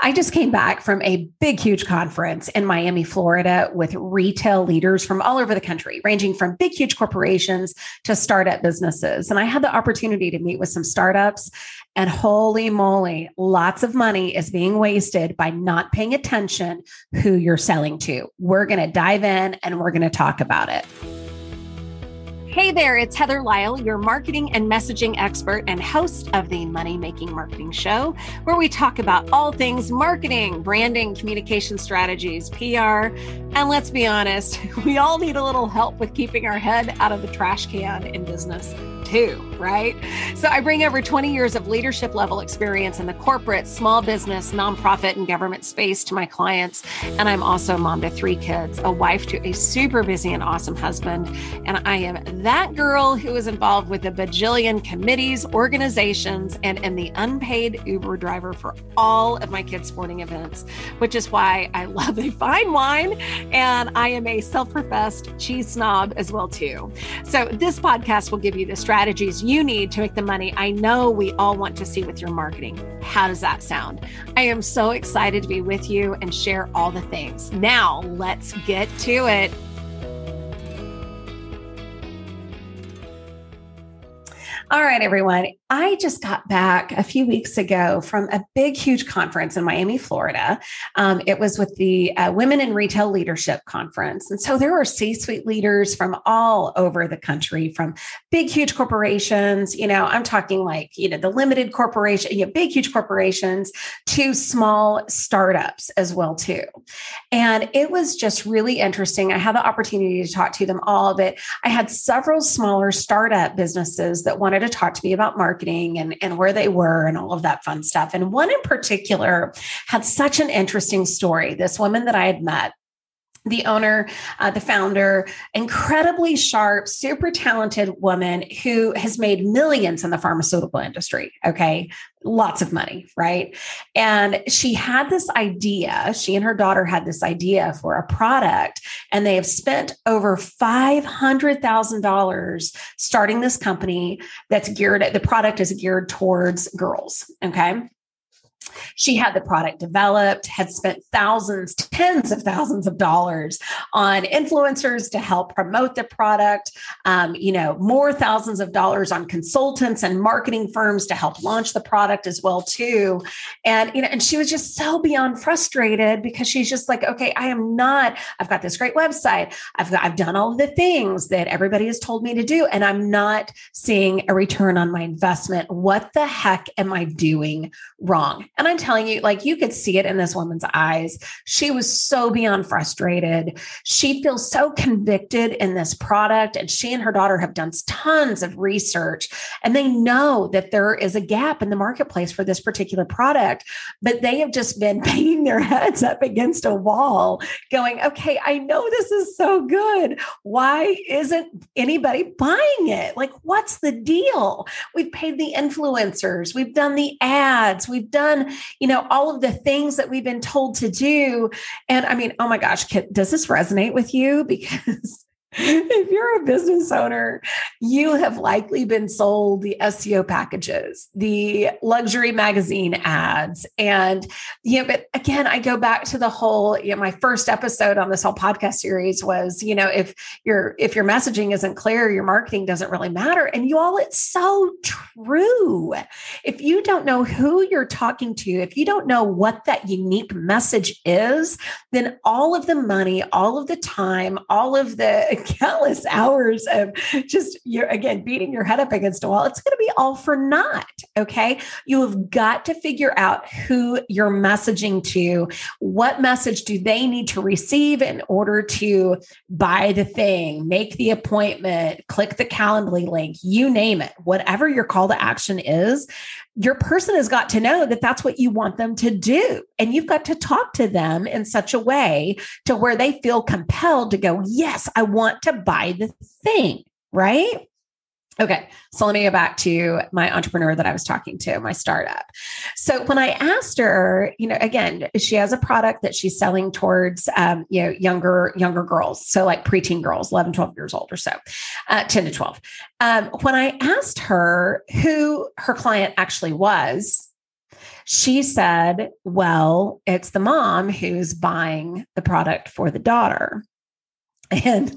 I just came back from a big, huge conference in Miami, Florida with retail leaders from all over the country, ranging from big, huge corporations to startup businesses. And I had the opportunity to meet with some startups. And holy moly, lots of money is being wasted by not paying attention who you're selling to. We're going to dive in and we're going to talk about it. Hey there, it's Heather Lisle, your marketing and messaging expert and host of the Money Making Marketing Show, where we talk about all things marketing, branding, communication strategies, PR. And let's be honest, we all need a little help with keeping our head out of the trash can in business too, right? So I bring over 20 years of leadership level experience in the corporate, small business, nonprofit, and government space to my clients. And I'm also a mom to three kids, a wife to a super busy and awesome husband. And I am that girl who is involved with a bajillion committees, organizations, and am the unpaid Uber driver for all of my kids' sporting events, which is why I love a fine wine. And I am a self professed cheese snob as well, too. So this podcast will give you the strategy strategies you need to make the money I know we all want to see with your marketing. How does that sound? I am so excited to be with you and share all the things. Now, let's get to it. All right, everyone. I just got back a few weeks ago from a big, huge conference in Miami, Florida. Um, it was with the uh, Women in Retail Leadership Conference. And so there were C suite leaders from all over the country, from big, huge corporations. You know, I'm talking like, you know, the limited corporation, you know, big, huge corporations to small startups as well, too. And it was just really interesting. I had the opportunity to talk to them all, but I had several smaller startup businesses that wanted to talk to me about marketing marketing and, and where they were and all of that fun stuff. And one in particular had such an interesting story. This woman that I had met the owner, uh, the founder, incredibly sharp, super talented woman who has made millions in the pharmaceutical industry. Okay. Lots of money. Right. And she had this idea. She and her daughter had this idea for a product, and they have spent over $500,000 starting this company that's geared, the product is geared towards girls. Okay. She had the product developed, had spent thousands, tens of thousands of dollars on influencers to help promote the product, um, you know, more thousands of dollars on consultants and marketing firms to help launch the product as well too. And you know, and she was just so beyond frustrated because she's just like, okay, I am not, I've got this great website. I've got, I've done all the things that everybody has told me to do, and I'm not seeing a return on my investment. What the heck am I doing wrong? And I'm telling you, like you could see it in this woman's eyes. She was so beyond frustrated. She feels so convicted in this product. And she and her daughter have done tons of research and they know that there is a gap in the marketplace for this particular product. But they have just been banging their heads up against a wall, going, okay, I know this is so good. Why isn't anybody buying it? Like, what's the deal? We've paid the influencers, we've done the ads, we've done you know, all of the things that we've been told to do. And I mean, oh my gosh, does this resonate with you? Because if you're a business owner, you have likely been sold the SEO packages, the luxury magazine ads. And, you know, but again, I go back to the whole, you know, my first episode on this whole podcast series was, you know, if your if your messaging isn't clear, your marketing doesn't really matter. And you all, it's so true. If you don't know who you're talking to, if you don't know what that unique message is, then all of the money, all of the time, all of the countless hours of just you're again beating your head up against a wall. It's going to be all for naught. Okay. You have got to figure out who you're messaging to. What message do they need to receive in order to buy the thing, make the appointment, click the Calendly link, you name it, whatever your call to action is your person has got to know that that's what you want them to do. And you've got to talk to them in such a way to where they feel compelled to go, yes, I want to buy the thing, right? Okay, so let me go back to my entrepreneur that I was talking to, my startup. So when I asked her, you know, again, she has a product that she's selling towards, um, you know, younger younger girls, so like preteen girls, 11, 12 years old or so, uh, 10 to 12. Um, when I asked her who her client actually was, She said, Well, it's the mom who's buying the product for the daughter. And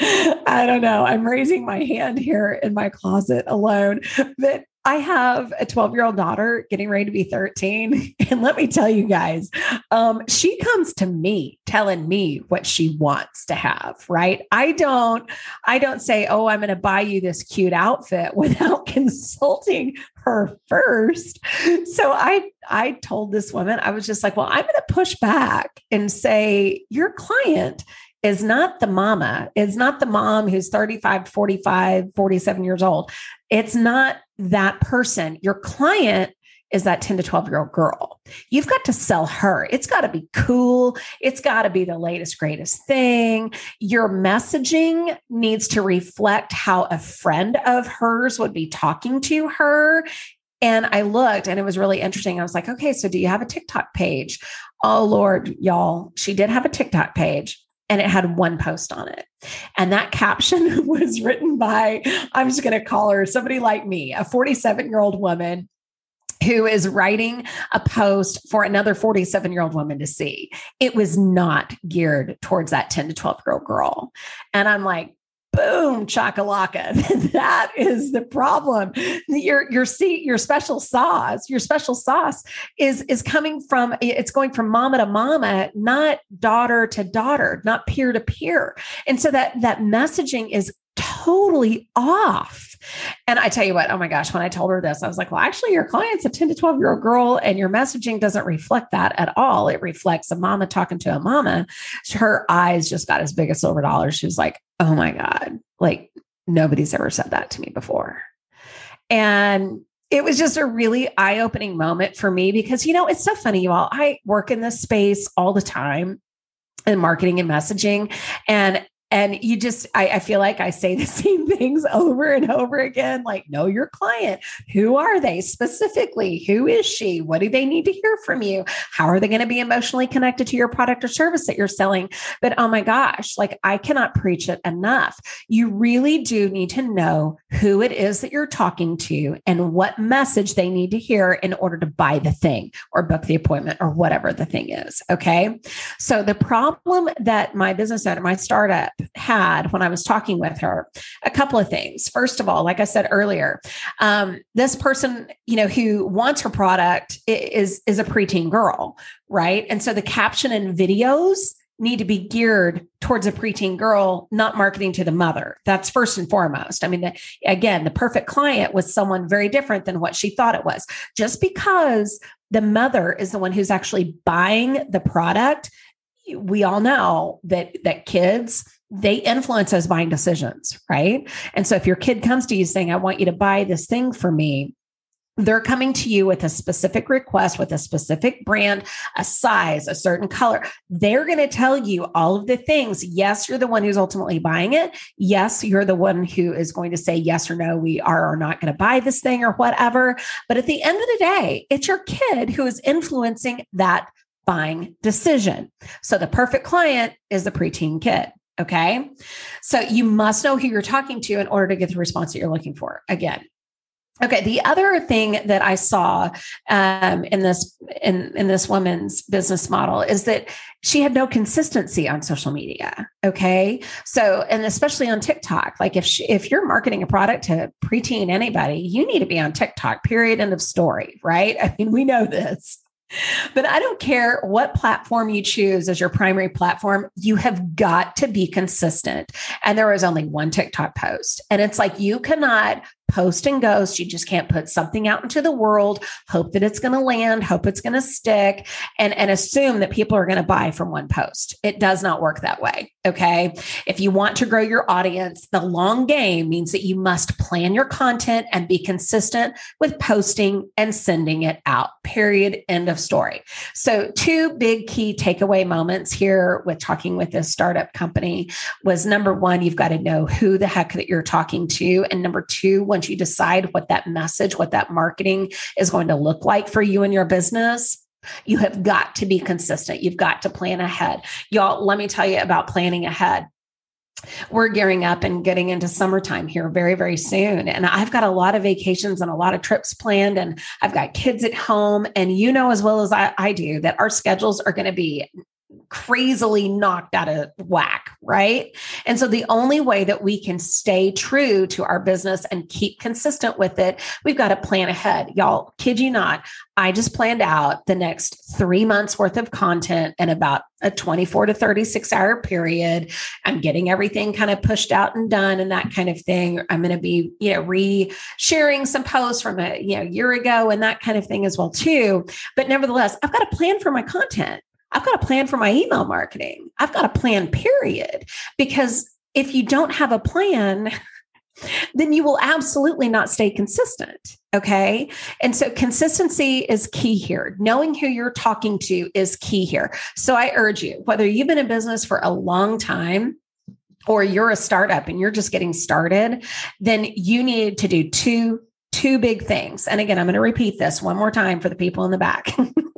I don't know. I'm raising my hand here in my closet alone. But I have a 12 year old daughter getting ready to be 13. And let me tell you guys, um, she comes to me telling me what she wants to have, right? I don't, I don't say, oh, I'm going to buy you this cute outfit without consulting her first. So I, I told this woman, I was just like, well, I'm going to push back and say, your client is not the mama, is not the mom who's 35, 45, 47 years old. It's not that person. Your client is that 10 to 12 year old girl. You've got to sell her. It's got to be cool. It's got to be the latest, greatest thing. Your messaging needs to reflect how a friend of hers would be talking to her. And I looked and it was really interesting. I was like, okay, so do you have a TikTok page? Oh, Lord, y'all, she did have a TikTok page and it had one post on it. And that caption was written by, I'm just going to call her somebody like me, a 47 year old woman who is writing a post for another 47 year old woman to see. It was not geared towards that 10 to 12 year old girl. And I'm like, boom chakalaka. That is the problem. Your your seat your special sauce your special sauce is is coming from it's going from mama to mama not daughter to daughter not peer to peer. And so that that messaging is totally off and I tell you what, oh my gosh, when I told her this, I was like, well, actually, your client's a 10 to 12 year old girl, and your messaging doesn't reflect that at all. It reflects a mama talking to a mama. Her eyes just got as big as silver dollars. She was like, oh my God, like nobody's ever said that to me before. And it was just a really eye opening moment for me because, you know, it's so funny, you all. I work in this space all the time in marketing and messaging. And and you just, I, I, feel like I say the same things over and over again like, know your client. Who are they specifically? Who is she? What do they need to hear from you? How are they going to be emotionally connected to your product or service that you're selling? But oh my gosh, like I cannot preach it enough. You really do need to know who it is that you're talking to and what message they need to hear in order to buy the thing or book the appointment or whatever the thing is. Okay. So the problem that my business owner, my startup, had when I was talking with her a couple of things. First of all, like I said earlier, um, this person, you know, who wants her product is is a preteen girl, right? And so the caption and videos need to be geared towards a preteen girl, not marketing to the mother. That's first and foremost. I mean, the, again, the perfect client was someone very different than what she thought it was. Just because the mother is the one who's actually buying the product, we all know that that kids they influence those buying decisions, right? And so if your kid comes to you saying, I want you to buy this thing for me, they're coming to you with a specific request, with a specific brand, a size, a certain color. They're going to tell you all of the things. Yes, you're the one who's ultimately buying it. Yes, you're the one who is going to say yes or no, we are or not going to buy this thing or whatever. But at the end of the day, it's your kid who is influencing that buying decision. So the perfect client is the preteen kid. Okay. So you must know who you're talking to in order to get the response that you're looking for. Again, Okay. The other thing that I saw um, in this in in this woman's business model is that she had no consistency on social media. Okay. So and especially on TikTok, like if she, if you're marketing a product to preteen anybody, you need to be on TikTok. Period. End of story. Right. I mean, we know this. But I don't care what platform you choose as your primary platform, you have got to be consistent. And there was only one TikTok post. And it's like you cannot post and ghost. You just can't put something out into the world, hope that it's going to land, hope it's going to stick, and, and assume that people are going to buy from one post. It does not work that way. Okay. If you want to grow your audience, the long game means that you must plan your content and be consistent with posting and sending it out. Period. End of story. So, two big key takeaway moments here with talking with this startup company was number one, you've got to know who the heck that you're talking to. And number two, when once you decide what that message, what that marketing is going to look like for you and your business, you have got to be consistent. You've got to plan ahead. Y'all, let me tell you about planning ahead. we're gearing up and getting into summertime here very, very soon. And I've got a lot of vacations and a lot of trips planned, and I've got kids at home. And you know, as well as I, I do, that our schedules are going to be crazily knocked out of whack, right? And so the only way that we can stay true to our business and keep consistent with it, we've got to plan ahead. Y'all, kid you not, I just planned out the next three months worth of content in about a 24 to 36 hour period. I'm getting everything kind of pushed out and done and that kind of thing. I'm going to be, you know, re-sharing some posts from a you know year ago and that kind of thing as well too. But nevertheless, I've got a plan for my content. I've got a plan for my email marketing. I've got a plan, period. Because if you don't have a plan, then you will absolutely not stay consistent. Okay. And so consistency is key here. Knowing who you're talking to is key here. So I urge you, whether you've been in business for a long time, or you're a startup and you're just getting started, then you need to do two two big things. And again, I'm going to repeat this one more time for the people in the back.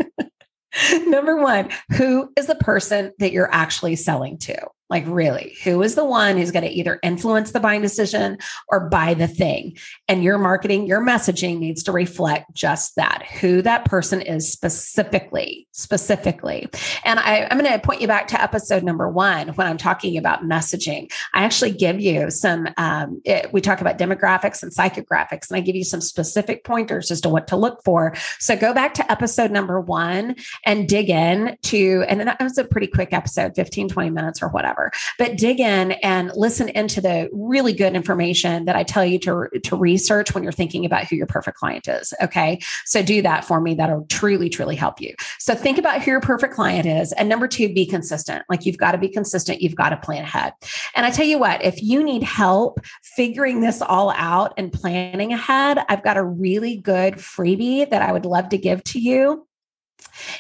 Number one, who is the person that you're actually selling to? Like, really, who is the one who's going to either influence the buying decision or buy the thing? And your marketing, your messaging needs to reflect just that who that person is specifically, specifically. And I, am going to point you back to episode number one when I'm talking about messaging. I actually give you some, um, it, we talk about demographics and psychographics, and I give you some specific pointers as to what to look for. So go back to episode number one and dig in to, and that was a pretty quick episode, 15, 20 minutes or whatever whatever. But dig in and listen into the really good information that I tell you to, to research when you're thinking about who your perfect client is. Okay. So do that for me. That'll truly, truly help you. So think about who your perfect client is. And number two, be consistent. Like you've got to be consistent. You've got to plan ahead. And I tell you what, if you need help figuring this all out and planning ahead, I've got a really good freebie that I would love to give to you.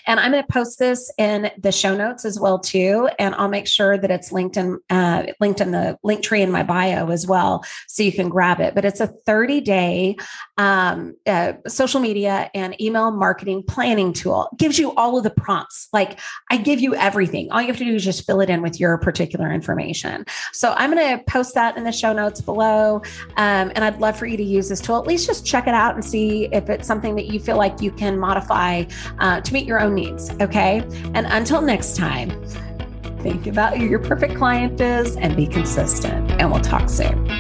And I'm going to post this in the show notes as well too, and I'll make sure that it's linked in uh, linked in the link tree in my bio as well, so you can grab it. But it's a 30 day um, uh, social media and email marketing planning tool. It gives you all of the prompts. Like I give you everything. All you have to do is just fill it in with your particular information. So I'm going to post that in the show notes below, um, and I'd love for you to use this tool. At least just check it out and see if it's something that you feel like you can modify uh, to meet your own needs. Okay. And until next time, think about who your perfect client is and be consistent. And we'll talk soon.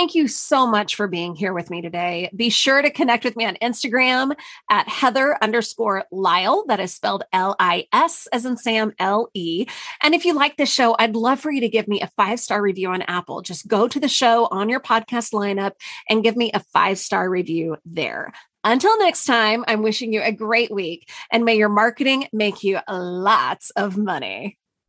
Thank you so much for being here with me today. Be sure to connect with me on Instagram at Heather underscore Lisle. That is spelled L I S as in Sam L E. And if you like this show, I'd love for you to give me a five star review on Apple. Just go to the show on your podcast lineup and give me a five star review there. Until next time, I'm wishing you a great week and may your marketing make you lots of money.